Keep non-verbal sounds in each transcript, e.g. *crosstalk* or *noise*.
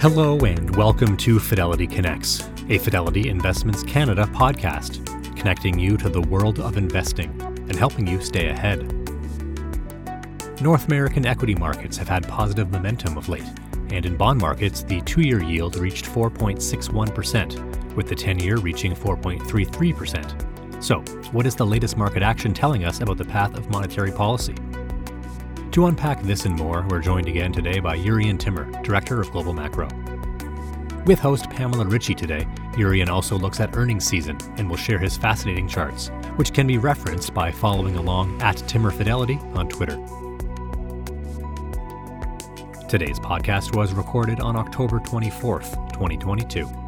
Hello, and welcome to Fidelity Connects, a Fidelity Investments Canada podcast, connecting you to the world of investing and helping you stay ahead. North American equity markets have had positive momentum of late, and in bond markets, the two year yield reached 4.61%, with the 10 year reaching 4.33%. So, what is the latest market action telling us about the path of monetary policy? To unpack this and more, we're joined again today by Jurrien Timmer, Director of Global Macro. With host Pamela Ritchie today, Jurrien also looks at earnings season and will share his fascinating charts, which can be referenced by following along at Timmer Fidelity on Twitter. Today's podcast was recorded on October 24th, 2022.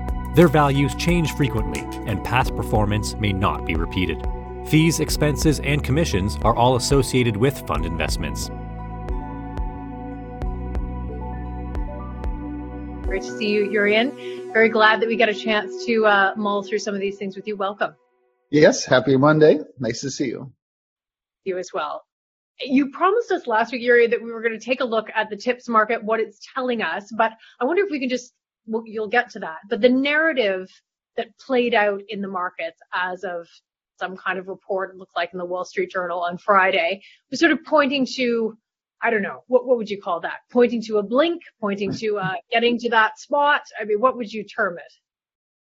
Their values change frequently, and past performance may not be repeated. Fees, expenses, and commissions are all associated with fund investments. Great to see you, Jurrien. Very glad that we got a chance to uh, mull through some of these things with you. Welcome. Yes, happy Monday. Nice to see you. You as well. You promised us last week, Jurrien, that we were going to take a look at the tips market, what it's telling us, but I wonder if we can just well, you'll get to that. But the narrative that played out in the markets as of some kind of report, it looked like in the Wall Street Journal on Friday, was sort of pointing to, I don't know, what, what would you call that? Pointing to a blink, pointing to uh, *laughs* getting to that spot. I mean, what would you term it?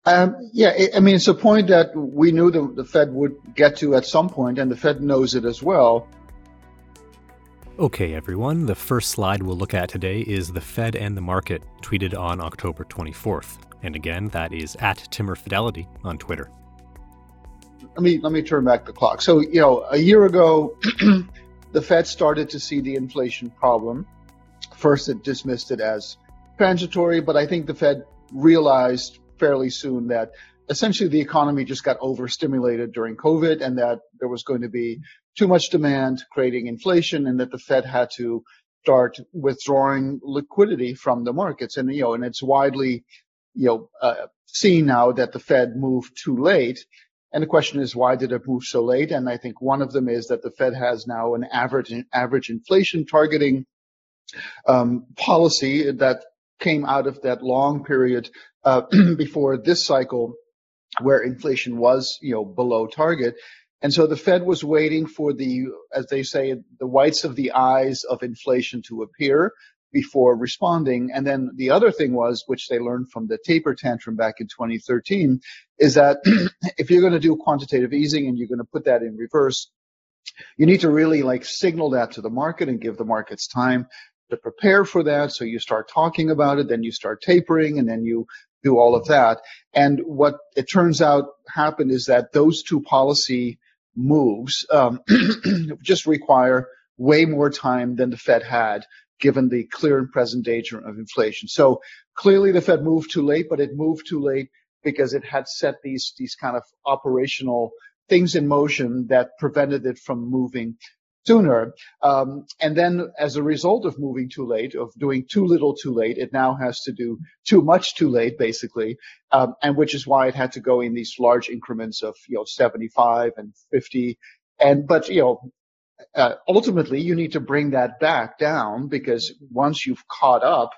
Um, yeah, I mean, it's a point that we knew the, the Fed would get to at some point, and the Fed knows it as well. Okay, everyone, the first slide we'll look at today is the Fed and the market, tweeted on October 24th. And again, that is at Timmer Fidelity on Twitter. Let me let me turn back the clock. So, you know, a year ago, *clears throat* the Fed started to see the inflation problem. First, it dismissed it as transitory, but I think the Fed realized fairly soon that essentially the economy just got overstimulated during COVID and that there was going to be too much demand creating inflation and that the Fed had to start withdrawing liquidity from the markets. And, you know, and it's widely, you know, uh, seen now that the Fed moved too late. And the question is, why did it move so late? And I think one of them is that the Fed has now an average average inflation targeting um, policy that came out of that long period uh, *clears throat* before this cycle, where inflation was, you know, below target. And so the Fed was waiting for the, as they say, the whites of the eyes of inflation to appear before responding. And then the other thing was, which they learned from the taper tantrum back in 2013, is that *clears throat* if you're going to do quantitative easing and you're going to put that in reverse, you need to really like signal that to the market and give the markets time to prepare for that. So you start talking about it, then you start tapering, and then you do all of that. And what it turns out happened is that those two policy moves um, *clears throat* just require way more time than the Fed had, given the clear and present danger of inflation. So clearly the Fed moved too late, but it moved too late because it had set these these kind of operational things in motion that prevented it from moving sooner. Um, and then as a result of moving too late, of doing too little too late, it now has to do too much too late, basically. Um, and which is why it had to go in these large increments of, you know, 75 and 50. And, but, you know, uh, ultimately you need to bring that back down because once you've caught up,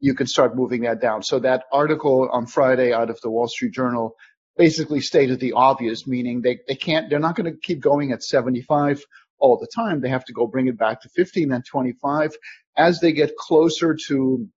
you can start moving that down. So that article on Friday out of the Wall Street Journal basically stated the obvious, meaning they, they can't, they're not going to keep going at 75 all the time. They have to go bring it back to 15 and 25 as they get closer to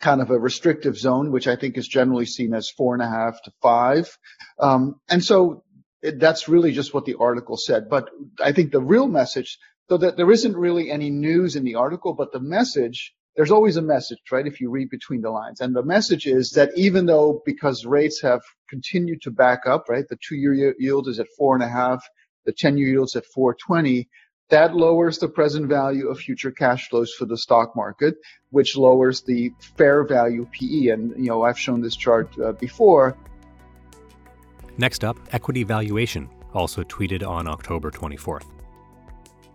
kind of a restrictive zone, which I think is generally seen as four and a half to five. Um, and so it, that's really just what the article said. But I think the real message, so that there isn't really any news in the article, but the message, there's always a message, right? If you read between the lines. And the message is that even though because rates have continued to back up, right? The two year yield is at four and a half. The 10 year yield is at 420 that lowers the present value of future cash flows for the stock market, which lowers the fair value PE. And, you know, I've shown this chart uh, before. Next up, equity valuation, also tweeted on October 24th.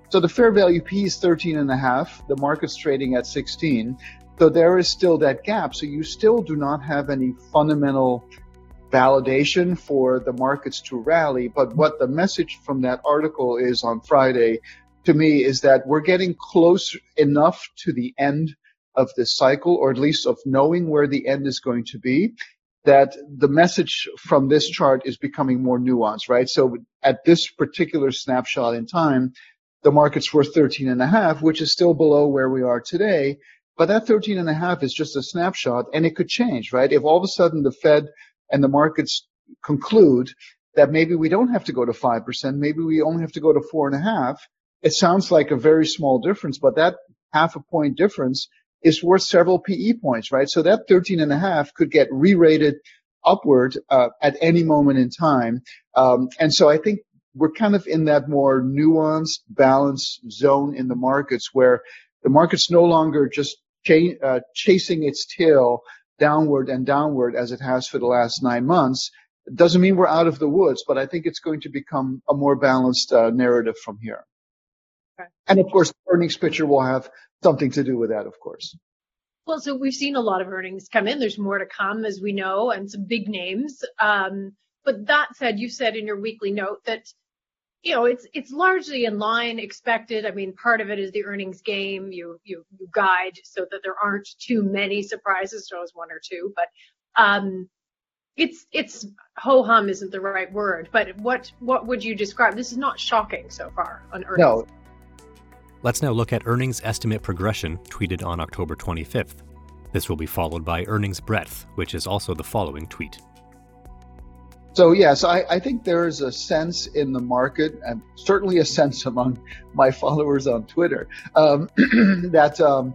So the fair value P is 13 and a half. The market's trading at 16. So there is still that gap. So you still do not have any fundamental validation for the markets to rally. But what the message from that article is on Friday to me is that we're getting close enough to the end of this cycle, or at least of knowing where the end is going to be, that the message from this chart is becoming more nuanced, right? So at this particular snapshot in time, the market's worth 13 and a half, which is still below where we are today. But that 13 and a half is just a snapshot and it could change, right? If all of a sudden the Fed and the markets conclude that maybe we don't have to go to 5%, maybe we only have to go to four and a half, it sounds like a very small difference, but that half a point difference is worth several PE points, right? So that 13 and a half could get re-rated upward uh, at any moment in time. Um, and so I think we're kind of in that more nuanced, balanced zone in the markets where the market's no longer just ch- uh, chasing its tail downward and downward as it has for the last nine months. It doesn't mean we're out of the woods, but I think it's going to become a more balanced uh, narrative from here. Okay. And of course, the earnings picture will have something to do with that, of course. Well, so we've seen a lot of earnings come in. There's more to come, as we know, and some big names. Um, but that said, you said in your weekly note that you know, it's it's largely in line, expected. I mean, part of it is the earnings game. You you you guide so that there aren't too many surprises. There was one or two, but um, it's it's ho hum isn't the right word. But what what would you describe? This is not shocking so far on earnings. No. Let's now look at earnings estimate progression tweeted on October 25th. This will be followed by earnings breadth, which is also the following tweet. So yes, I, I think there is a sense in the market, and certainly a sense among my followers on Twitter, um, *clears throat* that um,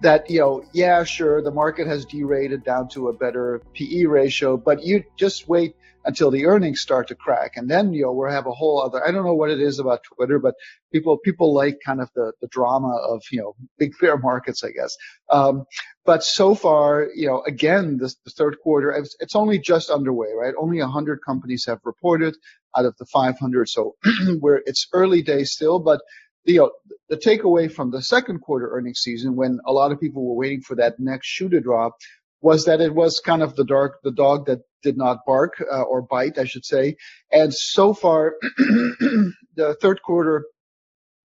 that you know, yeah, sure, the market has derated down to a better PE ratio, but you just wait until the earnings start to crack. And then, you know, we'll have a whole other, I don't know what it is about Twitter, but people, people like kind of the, the drama of, you know, *laughs* big bear markets, I guess. Um, but so far, you know, again, this, the third quarter, it's, it's only just underway, right? Only 100 companies have reported out of the 500. So *clears throat* where it's early days still, but you know, the takeaway from the second quarter earnings season when a lot of people were waiting for that next shoe to drop was that it was kind of the dark, the dog that did not bark uh, or bite, I should say. And so far, *clears throat* the third quarter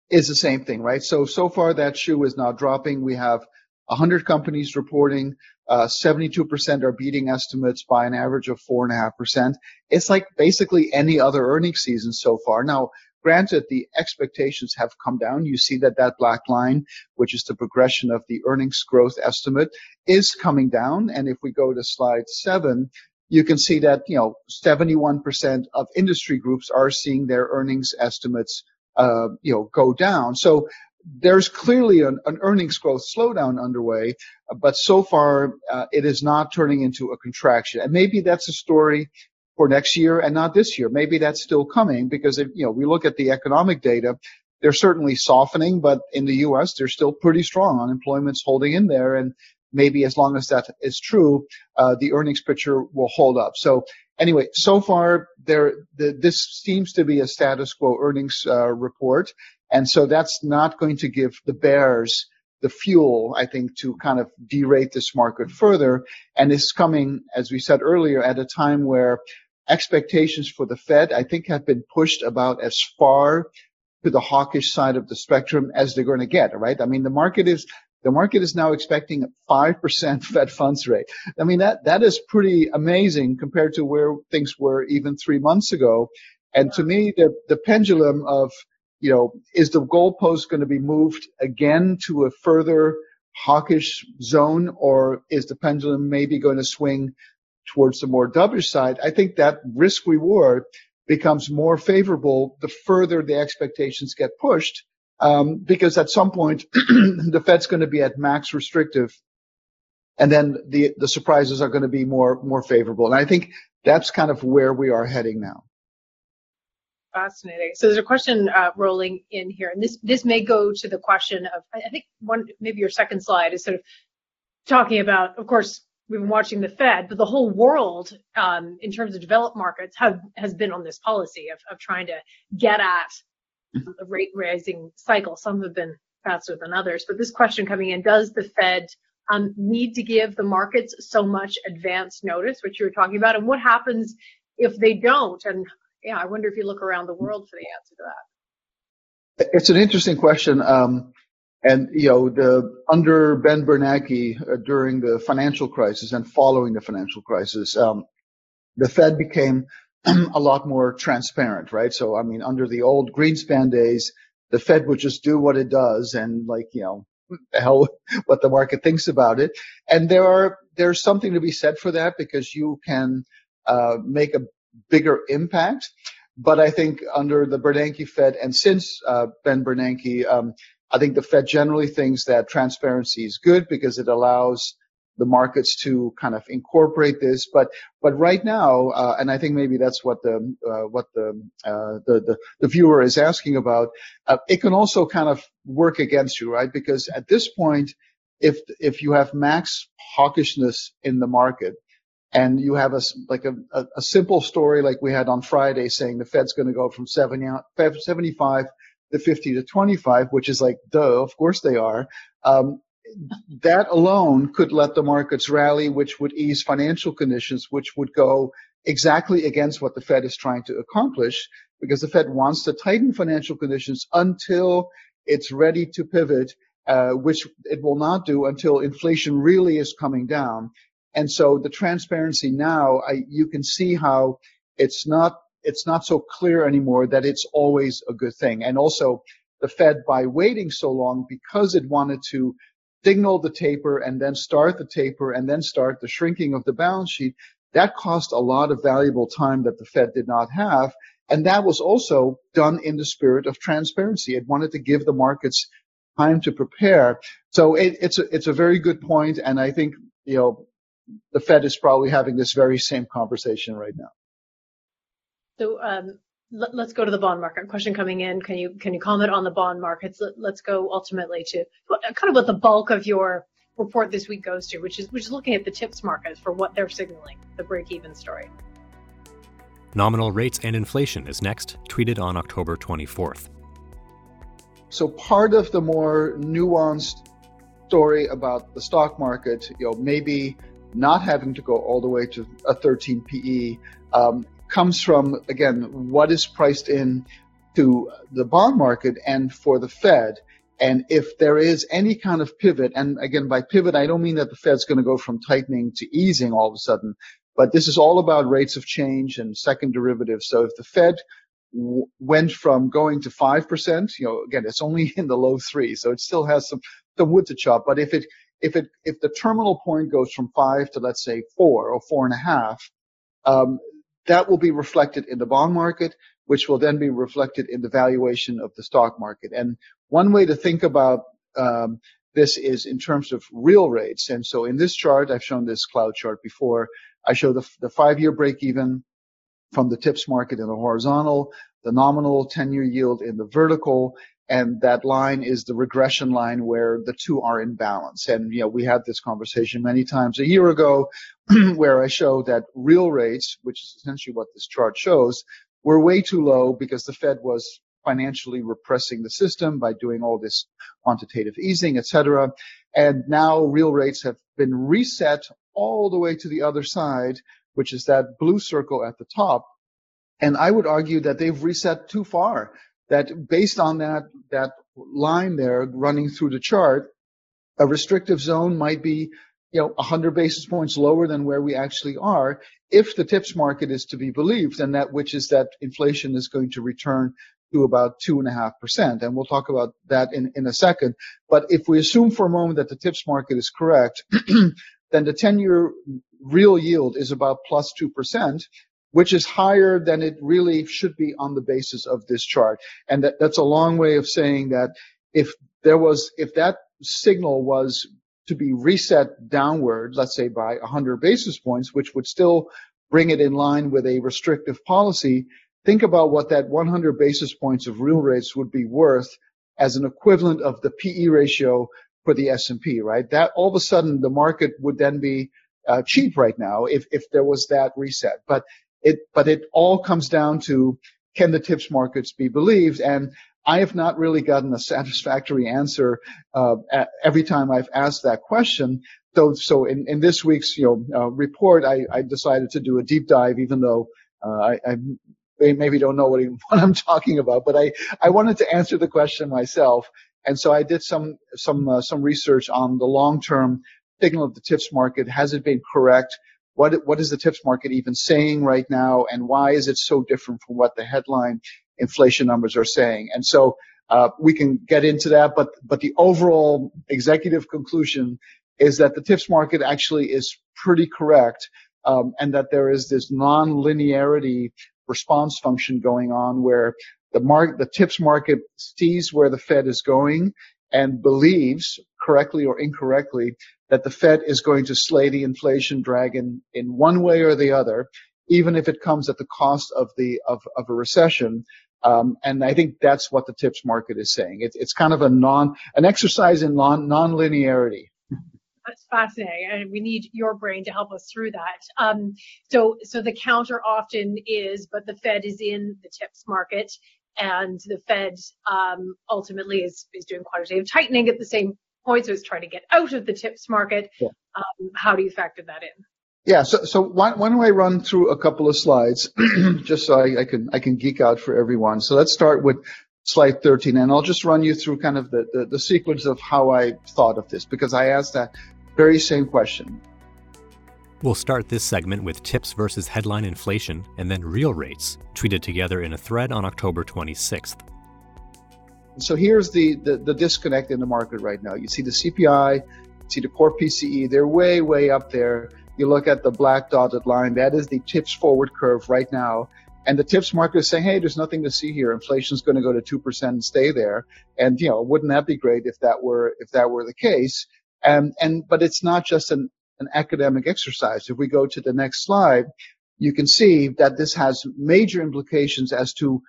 is the same thing, right? So so far that shoe is not dropping. We have 100 companies reporting. Uh, 72% are beating estimates by an average of four and a half percent. It's like basically any other earnings season so far. Now, Granted, the expectations have come down. You see that that black line, which is the progression of the earnings growth estimate, is coming down. And if we go to slide seven, you can see that, you know, 71% of industry groups are seeing their earnings estimates, uh, you know, go down. So there's clearly an, an, earnings growth slowdown underway, but so far uh, it is not turning into a contraction. And maybe that's a story for next year and not this year. Maybe that's still coming because if, you know, we look at the economic data, they're certainly softening, but in the U.S., they're still pretty strong. Unemployment's holding in there. And maybe as long as that is true, uh, the earnings picture will hold up. So anyway, so far there, the, this seems to be a status quo earnings uh, report. And so that's not going to give the bears the fuel, I think, to kind of derate this market further. And it's coming, as we said earlier, at a time where expectations for the Fed, I think, have been pushed about as far to the hawkish side of the spectrum as they're going to get, right? I mean, the market is, the market is now expecting a 5% *laughs* Fed funds rate. I mean, that, that is pretty amazing compared to where things were even three months ago. And to me, the, the pendulum of, you know, is the goalpost going to be moved again to a further hawkish zone or is the pendulum maybe going to swing towards the more dovish side, I think that risk reward becomes more favorable the further the expectations get pushed, um, because at some point *clears throat* the Fed's going to be at max restrictive, and then the the surprises are going to be more more favorable. And I think that's kind of where we are heading now. Fascinating. So there's a question uh, rolling in here, and this this may go to the question of I think one maybe your second slide is sort of talking about, of course, we've been watching the Fed, but the whole world um, in terms of developed markets have has been on this policy of of trying to get at the rate raising cycle. Some have been faster than others, but this question coming in: Does the Fed um, need to give the markets so much advance notice, which you were talking about, and what happens if they don't? And yeah, I wonder if you look around the world for the answer to that. It's an interesting question. Um, and you know, the under Ben Bernanke uh, during the financial crisis and following the financial crisis, um, the Fed became *clears throat* a lot more transparent, right? So I mean, under the old Greenspan days, the Fed would just do what it does, and like you know, *laughs* the hell what the market thinks about it. And there are there's something to be said for that because you can uh, make a bigger impact. But I think under the Bernanke Fed and since uh, Ben Bernanke, um, I think the Fed generally thinks that transparency is good because it allows the markets to kind of incorporate this. But but right now, uh, and I think maybe that's what the uh, what the, uh, the, the the viewer is asking about. Uh, it can also kind of work against you, right? Because at this point, if if you have max hawkishness in the market, and you have a like a, a, a, simple story like we had on Friday saying the Fed's going to go from 70, 75 to 50 to 25, which is like, duh, of course they are. Um, that alone could let the markets rally, which would ease financial conditions, which would go exactly against what the Fed is trying to accomplish, because the Fed wants to tighten financial conditions until it's ready to pivot, uh, which it will not do until inflation really is coming down. And so the transparency now, I, you can see how it's not it's not so clear anymore that it's always a good thing. And also the Fed, by waiting so long, because it wanted to signal the taper and then start the taper and then start the shrinking of the balance sheet, that cost a lot of valuable time that the Fed did not have. And that was also done in the spirit of transparency. It wanted to give the markets time to prepare. So it, it's a, it's a very good point, and I think you know the Fed is probably having this very same conversation right now. So um, let, us go to the bond market. Question coming in. Can you can you comment on the bond markets? Let, us go ultimately to kind of what the bulk of your report this week goes to, which is which is looking at the TIPS markets for what they're signaling, the break-even story. Nominal rates and inflation is next, tweeted on October 24th. So part of the more nuanced story about the stock market, you know, maybe not having to go all the way to a 13 PE um, comes from, again, what is priced in to the bond market and for the Fed. And if there is any kind of pivot, and again, by pivot, I don't mean that the Fed's going to go from tightening to easing all of a sudden, but this is all about rates of change and second derivatives. So if the Fed w- went from going to 5%, you know, again, it's only *laughs* in the low three, so it still has some, some wood to chop. But if it if it if the terminal point goes from five to let's say four or four and a half, um, that will be reflected in the bond market, which will then be reflected in the valuation of the stock market. And one way to think about um, this is in terms of real rates. And so in this chart, I've shown this cloud chart before. I show the, the five-year break-even from the TIPS market in the horizontal, the nominal 10-year yield in the vertical, and that line is the regression line where the two are in balance. And you know, we had this conversation many times a year ago, *clears throat* where I show that real rates, which is essentially what this chart shows, were way too low because the Fed was financially repressing the system by doing all this quantitative easing, et cetera. And now real rates have been reset all the way to the other side, which is that blue circle at the top. And I would argue that they've reset too far that based on that, that line there running through the chart, a restrictive zone might be, you know, 100 basis points lower than where we actually are if the tips market is to be believed, and that which is that inflation is going to return to about two and we'll talk about that in, in a second. But if we assume for a moment that the tips market is correct, *clears throat* then the 10 year real yield is about plus plus two percent which is higher than it really should be on the basis of this chart. And that, that's a long way of saying that if there was, if that signal was to be reset downward, let's say by 100 basis points, which would still bring it in line with a restrictive policy, think about what that 100 basis points of real rates would be worth as an equivalent of the PE ratio for the S&P, right? That all of a sudden the market would then be uh, cheap right now if if there was that reset. But it but it all comes down to can the tips markets be believed? And I have not really gotten a satisfactory answer uh, every time I've asked that question. So, so in, in this week's you know uh, report, I, I, decided to do a deep dive, even though uh, I, I, maybe don't know what, *laughs* what, I'm talking about, but I, I wanted to answer the question myself, and so I did some some uh, some research on the long term signal of the tips market. Has it been correct? What what is the tips market even saying right now, and why is it so different from what the headline inflation numbers are saying? And so uh, we can get into that, but but the overall executive conclusion is that the tips market actually is pretty correct, um, and that there is this non-linearity response function going on where the mark the tips market sees where the Fed is going and believes correctly or incorrectly that the Fed is going to slay the inflation dragon in one way or the other, even if it comes at the cost of the of, of a recession. Um, and I think that's what the tips market is saying. It, it's kind of a non an exercise in non-linearity. That's fascinating, and we need your brain to help us through that. Um, so, so the counter often is, but the Fed is in the tips market, and the Fed um, ultimately is is doing quantitative tightening at the same point, so it's trying to get out of the tips market. Yeah. Um, how do you factor that in? Yeah, so so why, why don't I run through a couple of slides *clears throat* just so I, I, can I can geek out for everyone. So let's start with slide 13, and I'll just run you through kind of the, the, the sequence of how I thought of this because I asked that very same question. We'll start this segment with tips versus headline inflation and then real rates, tweeted together in a thread on October 26th. So here's the, the, the disconnect in the market right now. You see the CPI, you see the core PCE, they're way, way up there. You look at the black dotted line, that is the tips forward curve right now. And the tips market is saying, hey, there's nothing to see here. Inflation's going to go to 2% and stay there. And, you know, wouldn't that be great if that were, if that were the case? And, and, but it's not just an, an academic exercise. If we go to the next slide, you can see that this has major implications as to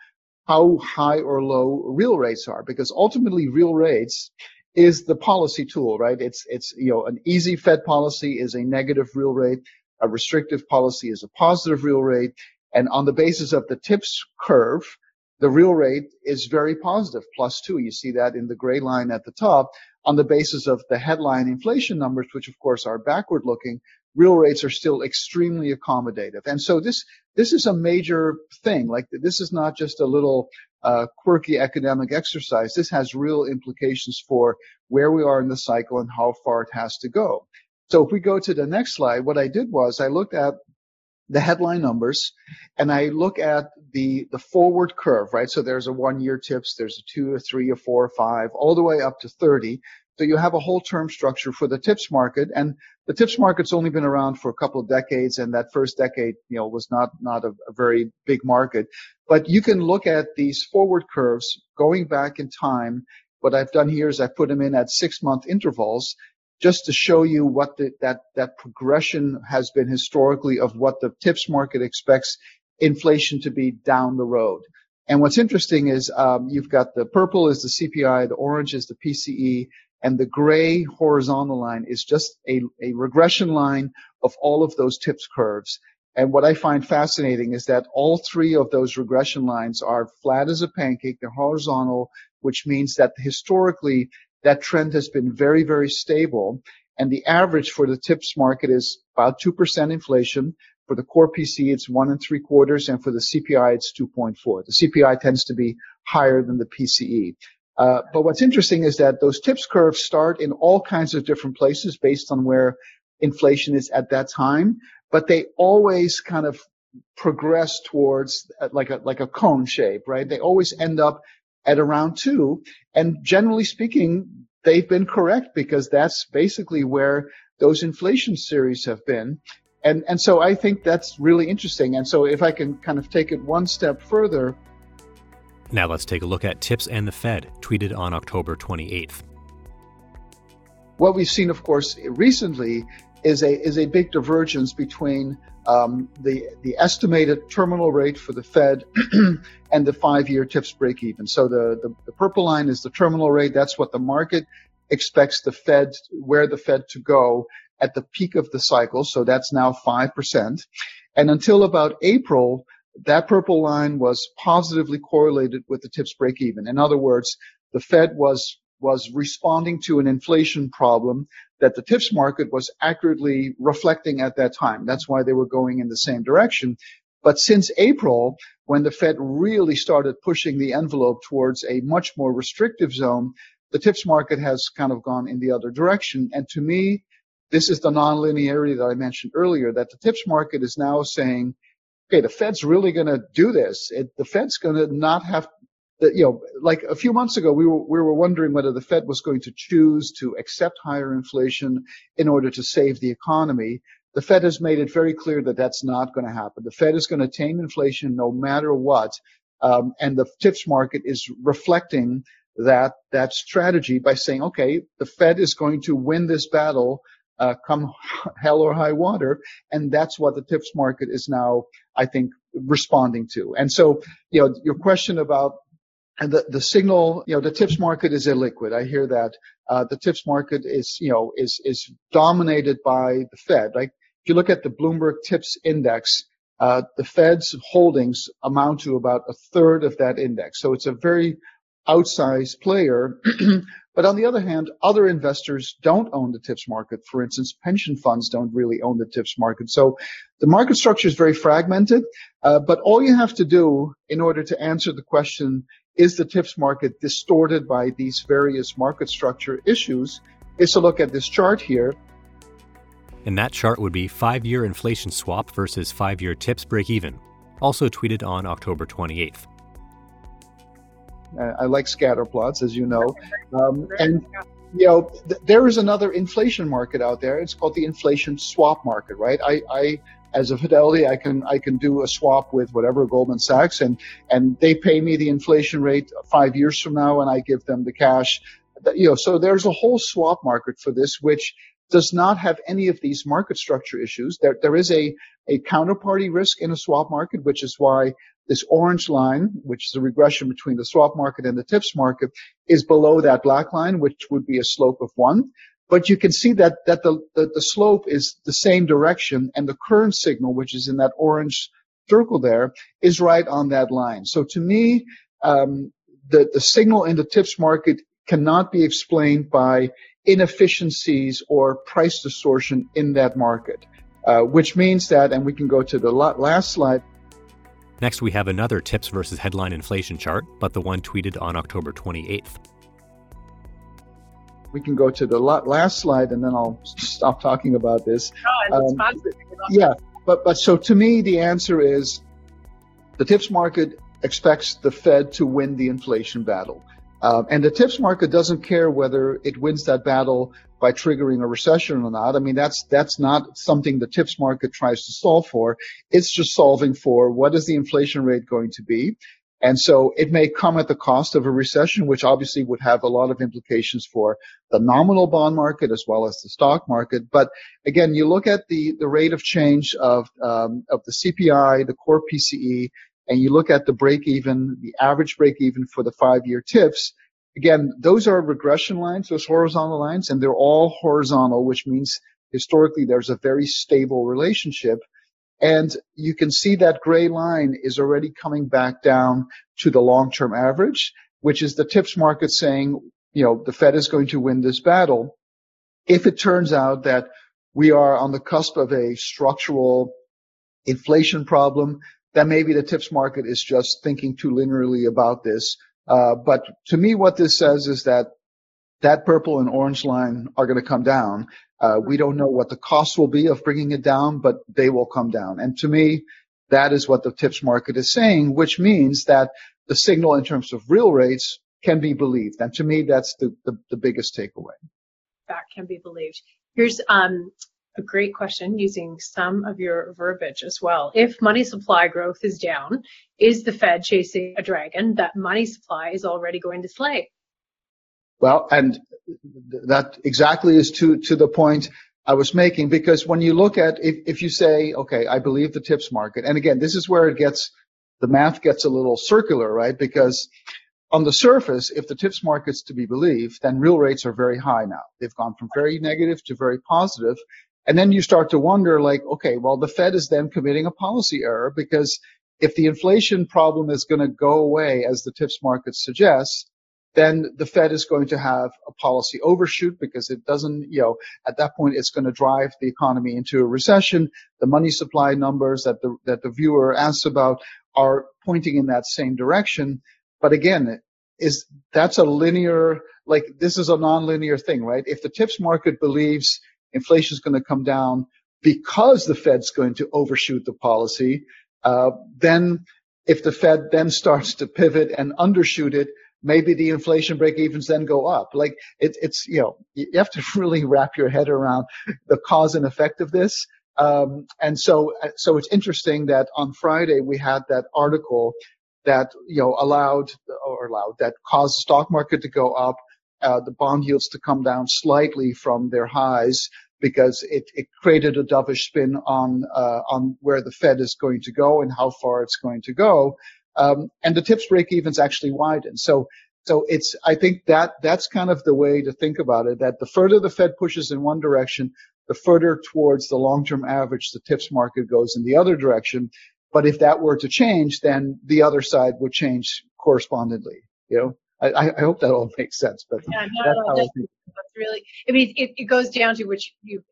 how high or low real rates are because ultimately real rates is the policy tool, right? It's, it's, you know, an easy Fed policy is a negative real rate. A restrictive policy is a positive real rate. And on the basis of the tips curve, the real rate is very positive, plus two. You see that in the gray line at the top on the basis of the headline inflation numbers, which of course are backward looking real rates are still extremely accommodative. And so this this is a major thing. Like this is not just a little uh, quirky academic exercise. This has real implications for where we are in the cycle and how far it has to go. So if we go to the next slide, what I did was I looked at the headline numbers and I look at the the forward curve, right? So there's a one year tips, there's a two, a three, a four, a five, all the way up to 30. So you have a whole term structure for the tips market, and the tips market's only been around for a couple of decades, and that first decade, you know, was not not a, a very big market. But you can look at these forward curves going back in time. What I've done here is I put them in at six month intervals, just to show you what the, that that progression has been historically of what the tips market expects inflation to be down the road. And what's interesting is um, you've got the purple is the CPI, the orange is the PCE, and the gray horizontal line is just a, a regression line of all of those tips curves. And what I find fascinating is that all three of those regression lines are flat as a pancake. They're horizontal, which means that historically that trend has been very, very stable. And the average for the tips market is about 2% inflation. For the core PC, it's one and three quarters. And for the CPI, it's 2.4. The CPI tends to be higher than the PCE. Uh, but what's interesting is that those tips curves start in all kinds of different places based on where inflation is at that time, but they always kind of progress towards uh, like a like a cone shape, right? They always end up at around two, and generally speaking, they've been correct because that's basically where those inflation series have been. And and so I think that's really interesting. And so if I can kind of take it one step further, now let's take a look at Tips and the Fed, tweeted on October 28th. What we've seen, of course, recently is a is a big divergence between um, the the estimated terminal rate for the Fed *clears throat* and the five-year TIPS break even. So the, the, the purple line is the terminal rate. That's what the market expects the Fed where the Fed to go at the peak of the cycle. So that's now five percent. And until about April, that purple line was positively correlated with the TIPS break even. In other words, the Fed was was responding to an inflation problem that the TIPS market was accurately reflecting at that time. That's why they were going in the same direction. But since April, when the Fed really started pushing the envelope towards a much more restrictive zone, the TIPS market has kind of gone in the other direction. And to me, this is the nonlinearity that I mentioned earlier, that the TIPS market is now saying, okay, the Fed's really going to do this. It, the Fed's going to not have that, you know, like a few months ago, we were, we were wondering whether the Fed was going to choose to accept higher inflation in order to save the economy. The Fed has made it very clear that that's not going to happen. The Fed is going to tame inflation no matter what. Um, and the TIPS market is reflecting that, that strategy by saying, okay, the Fed is going to win this battle uh, come hell or high water. And that's what the TIPS market is now, I think, responding to. And so, you know, your question about the, the signal, you know, the TIPS market is illiquid. I hear that. Uh, the TIPS market is, you know, is, is dominated by the Fed. Like if you look at the Bloomberg TIPS index, uh, the Fed's holdings amount to about a third of that index. So it's a very outsized player. *clears throat* but on the other hand, other investors don't own the TIPS market. For instance, pension funds don't really own the TIPS market. So the market structure is very fragmented. Uh, but all you have to do in order to answer the question, is the TIPS market distorted by these various market structure issues is to look at this chart here. And that chart would be five year inflation swap versus five year TIPS break even, also tweeted on October 28th. I like scatter plots, as you know. *laughs* Um, and, you know, th- there is another inflation market out there. It's called the inflation swap market, right? I, I as a Fidelity, I can I can do a swap with whatever Goldman Sachs, and and they pay me the inflation rate five years from now, and I give them the cash. You know, so there's a whole swap market for this, which does not have any of these market structure issues. There there is a a counterparty risk in a swap market, which is why this orange line, which is a regression between the swap market and the TIPS market, is below that black line, which would be a slope of one. But you can see that that the, the, the slope is the same direction and the current signal which is in that orange circle there is right on that line. So to me um, the the signal in the tips market cannot be explained by inefficiencies or price distortion in that market uh, which means that and we can go to the last slide Next, we have another TIPS versus headline inflation chart, but the one tweeted on October 28th we can go to the last slide and then I'll stop talking about this. um, yeah, but but so to me the answer is the tips market expects the Fed to win the inflation battle. Um, and the tips market doesn't care whether it wins that battle by triggering a recession or not. I mean, that's that's not something the tips market tries to solve for. It's just solving for what is the inflation rate going to be, and so it may come at the cost of a recession, which obviously would have a lot of implications for the nominal bond market as well as the stock market. But again, you look at the, the rate of change of, um, of the CPI, the core PCE, and you look at the break even, the average break even for the five year TIPS. Again, those are regression lines, those horizontal lines, and they're all horizontal, which means historically there's a very stable relationship. And you can see that gray line is already coming back down to the long-term average, which is the tips market saying, you know, the Fed is going to win this battle. If it turns out that we are on the cusp of a structural inflation problem, then maybe the tips market is just thinking too linearly about this. Uh, but to me, what this says is that that purple and orange line are going to come down. Uh, we don't know what the cost will be of bringing it down, but they will come down. And to me, that is what the tips market is saying, which means that the signal in terms of real rates can be believed. And to me, that's the, the, the biggest takeaway. That can be believed. Here's um, a great question using some of your verbiage as well. If money supply growth is down, is the Fed chasing a dragon that money supply is already going to slay? Well, and that exactly is to, to the point. I was making because when you look at if, if you say, okay, I believe the tips market, and again, this is where it gets the math gets a little circular, right? Because on the surface, if the tips market's to be believed, then real rates are very high now. They've gone from very negative to very positive. And then you start to wonder, like, okay, well, the Fed is then committing a policy error because if the inflation problem is going to go away as the tips market suggests, then the Fed is going to have a policy overshoot because it doesn't, you know, at that point it's going to drive the economy into a recession. The money supply numbers that the that the viewer asks about are pointing in that same direction. But again, is that's a linear like this is a nonlinear thing, right? If the tips market believes inflation is going to come down because the Fed's going to overshoot the policy, uh, then if the Fed then starts to pivot and undershoot it, maybe the inflation break evens then go up. Like it, it's, you know, you have to *laughs* really wrap your head around the cause and effect of this. Um, and so, so it's interesting that on Friday we had that article that, you know, allowed or allowed that caused the stock market to go up, uh, the bond yields to come down slightly from their highs because it, it created a dovish spin on uh, on where the Fed is going to go and how far it's going to go. Um, and the tips break evens actually widen. So, so it's, I think that that's kind of the way to think about it, that the further the Fed pushes in one direction, the further towards the long-term average the tips market goes in the other direction. But if that were to change, then the other side would change correspondingly, you know? I, I hope that all *laughs* makes sense, but yeah, no, that's, no, that's, that's really, I mean, it, it goes down to which you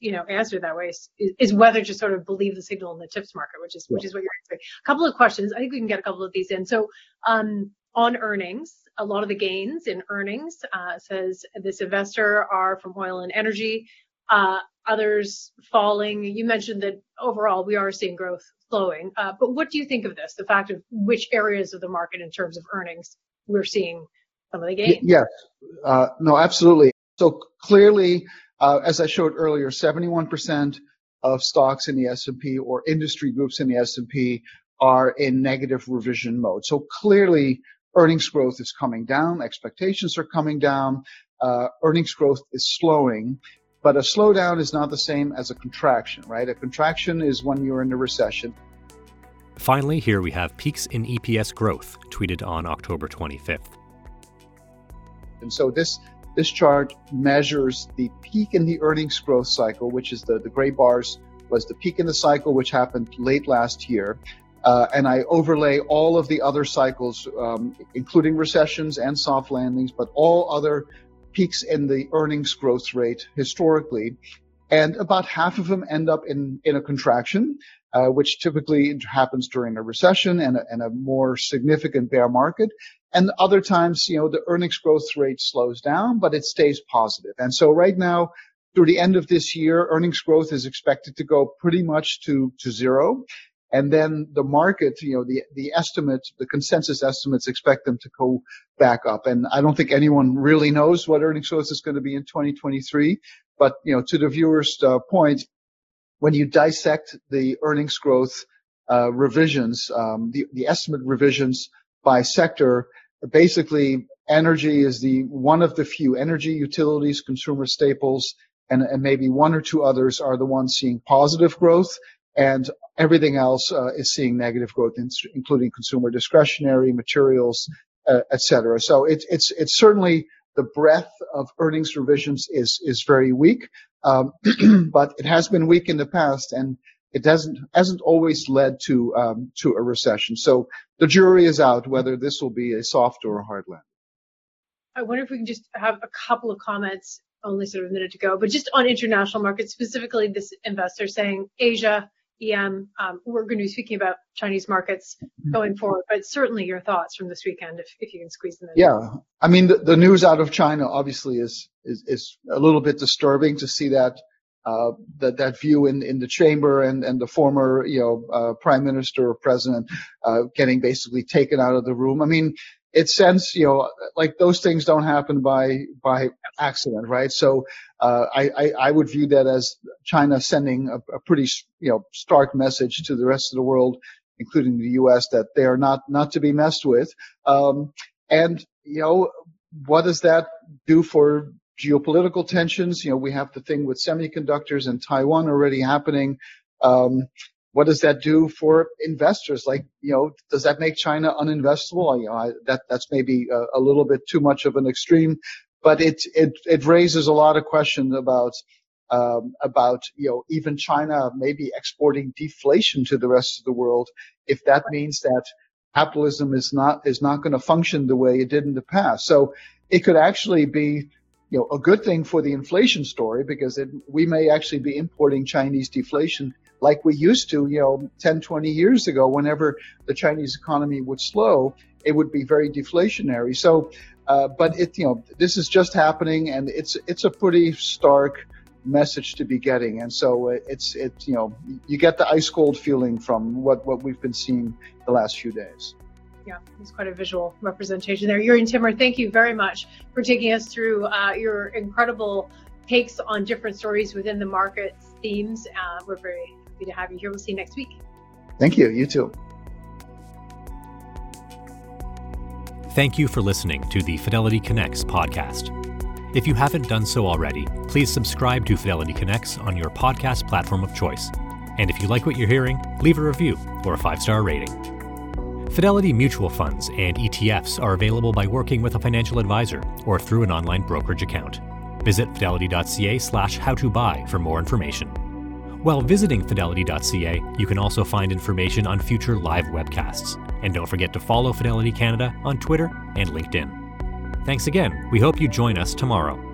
you know, answer that way is, is, whether to sort of believe the signal in the tips market, which is yeah. which is what you're answering. A couple of questions. I think we can get a couple of these in. So um, on earnings, a lot of the gains in earnings uh, says this investor are from oil and energy. Uh, others falling. You mentioned that overall we are seeing growth slowing. Uh, but what do you think of this? The fact of which areas of the market in terms of earnings we're seeing some of the gains? Yes. Uh, no, absolutely. So clearly uh, as I showed earlier, 71% of stocks in the S&P or industry groups in the S&P are in negative revision mode. So clearly, earnings growth is coming down, expectations are coming down, uh, earnings growth is slowing. But a slowdown is not the same as a contraction, right? A contraction is when you're in a recession. Finally, here we have peaks in EPS growth tweeted on October 25th. And so this this chart measures the peak in the earnings growth cycle, which is the, the gray bars was the peak in the cycle, which happened late last year. Uh, and I overlay all of the other cycles, um, including recessions and soft landings, but all other peaks in the earnings growth rate historically. And about half of them end up in, in a contraction, uh, which typically happens during a recession and a, and a more significant bear market. And other times, you know, the earnings growth rate slows down, but it stays positive. And so right now, through the end of this year, earnings growth is expected to go pretty much to, to zero. And then the market, you know, the, the estimate, the consensus estimates expect them to go back up. And I don't think anyone really knows what earnings growth is going to be in 2023. But, you know, to the viewer's uh, point, when you dissect the earnings growth uh, revisions, um, the, the estimate revisions by sector, basically energy is the one of the few energy utilities, consumer staples, and, and maybe one or two others are the ones seeing positive growth and everything else uh, is seeing negative growth, including consumer discretionary materials, uh, et cetera. So it's it's it's certainly the breadth of earnings revisions is is very weak, um, *clears throat* but it has been weak in the past, and it doesn't hasn't always led to um, to a recession. So the jury is out whether this will be a soft or a hard landing. I wonder if we can just have a couple of comments, only sort of a minute to go, but just on international markets, specifically this investor saying Asia, EM, um, we're going to be speaking about Chinese markets mm-hmm. going forward, but certainly your thoughts from this weekend, if, if you can squeeze them in. Yeah, I mean, the, the news out of China obviously is, is, is a little bit disturbing to see that uh, that that view in, in the chamber and, and the former you know uh, prime minister or president uh, getting basically taken out of the room. I mean, it sends you know like those things don't happen by by accident, right? So uh, I, I, I would view that as China sending a, a pretty you know stark message to the rest of the world, including the U.S., that they are not not to be messed with. Um, and you know what does that do for geopolitical tensions. You know, we have the thing with semiconductors in Taiwan already happening. Um, what does that do for investors? Like, you know, does that make China uninvestable? You know, I, that that's maybe a, a, little bit too much of an extreme, but it it it raises a lot of questions about um, about you know even China maybe exporting deflation to the rest of the world if that means that capitalism is not is not going to function the way it did in the past. So it could actually be you know a good thing for the inflation story because it, we may actually be importing Chinese deflation like we used to, you know, 10, 20 years ago, whenever the Chinese economy would slow, it would be very deflationary. So, uh, but it, you know, this is just happening and it's, it's a pretty stark, message to be getting. And so it's, it's, you know, you get the ice cold feeling from what, what we've been seeing the last few days. Yeah, it's quite a visual representation there. Jurrien Timmer, thank you very much for taking us through uh, your incredible takes on different stories within the market's themes. Uh, we're very happy to have you here. We'll see you next week. Thank you. You too. Thank you for listening to the Fidelity Connects podcast. If you haven't done so already, please subscribe to Fidelity Connects on your podcast platform of choice. And if you like what you're hearing, leave a review or a five star rating. Fidelity mutual funds and ETFs are available by working with a financial advisor or through an online brokerage account. Visit fidelity.ca slash how to buy for more information. While visiting fidelity.ca, you can also find information on future live webcasts. And don't forget to follow Fidelity Canada on Twitter and LinkedIn. Thanks again. We hope you join us tomorrow.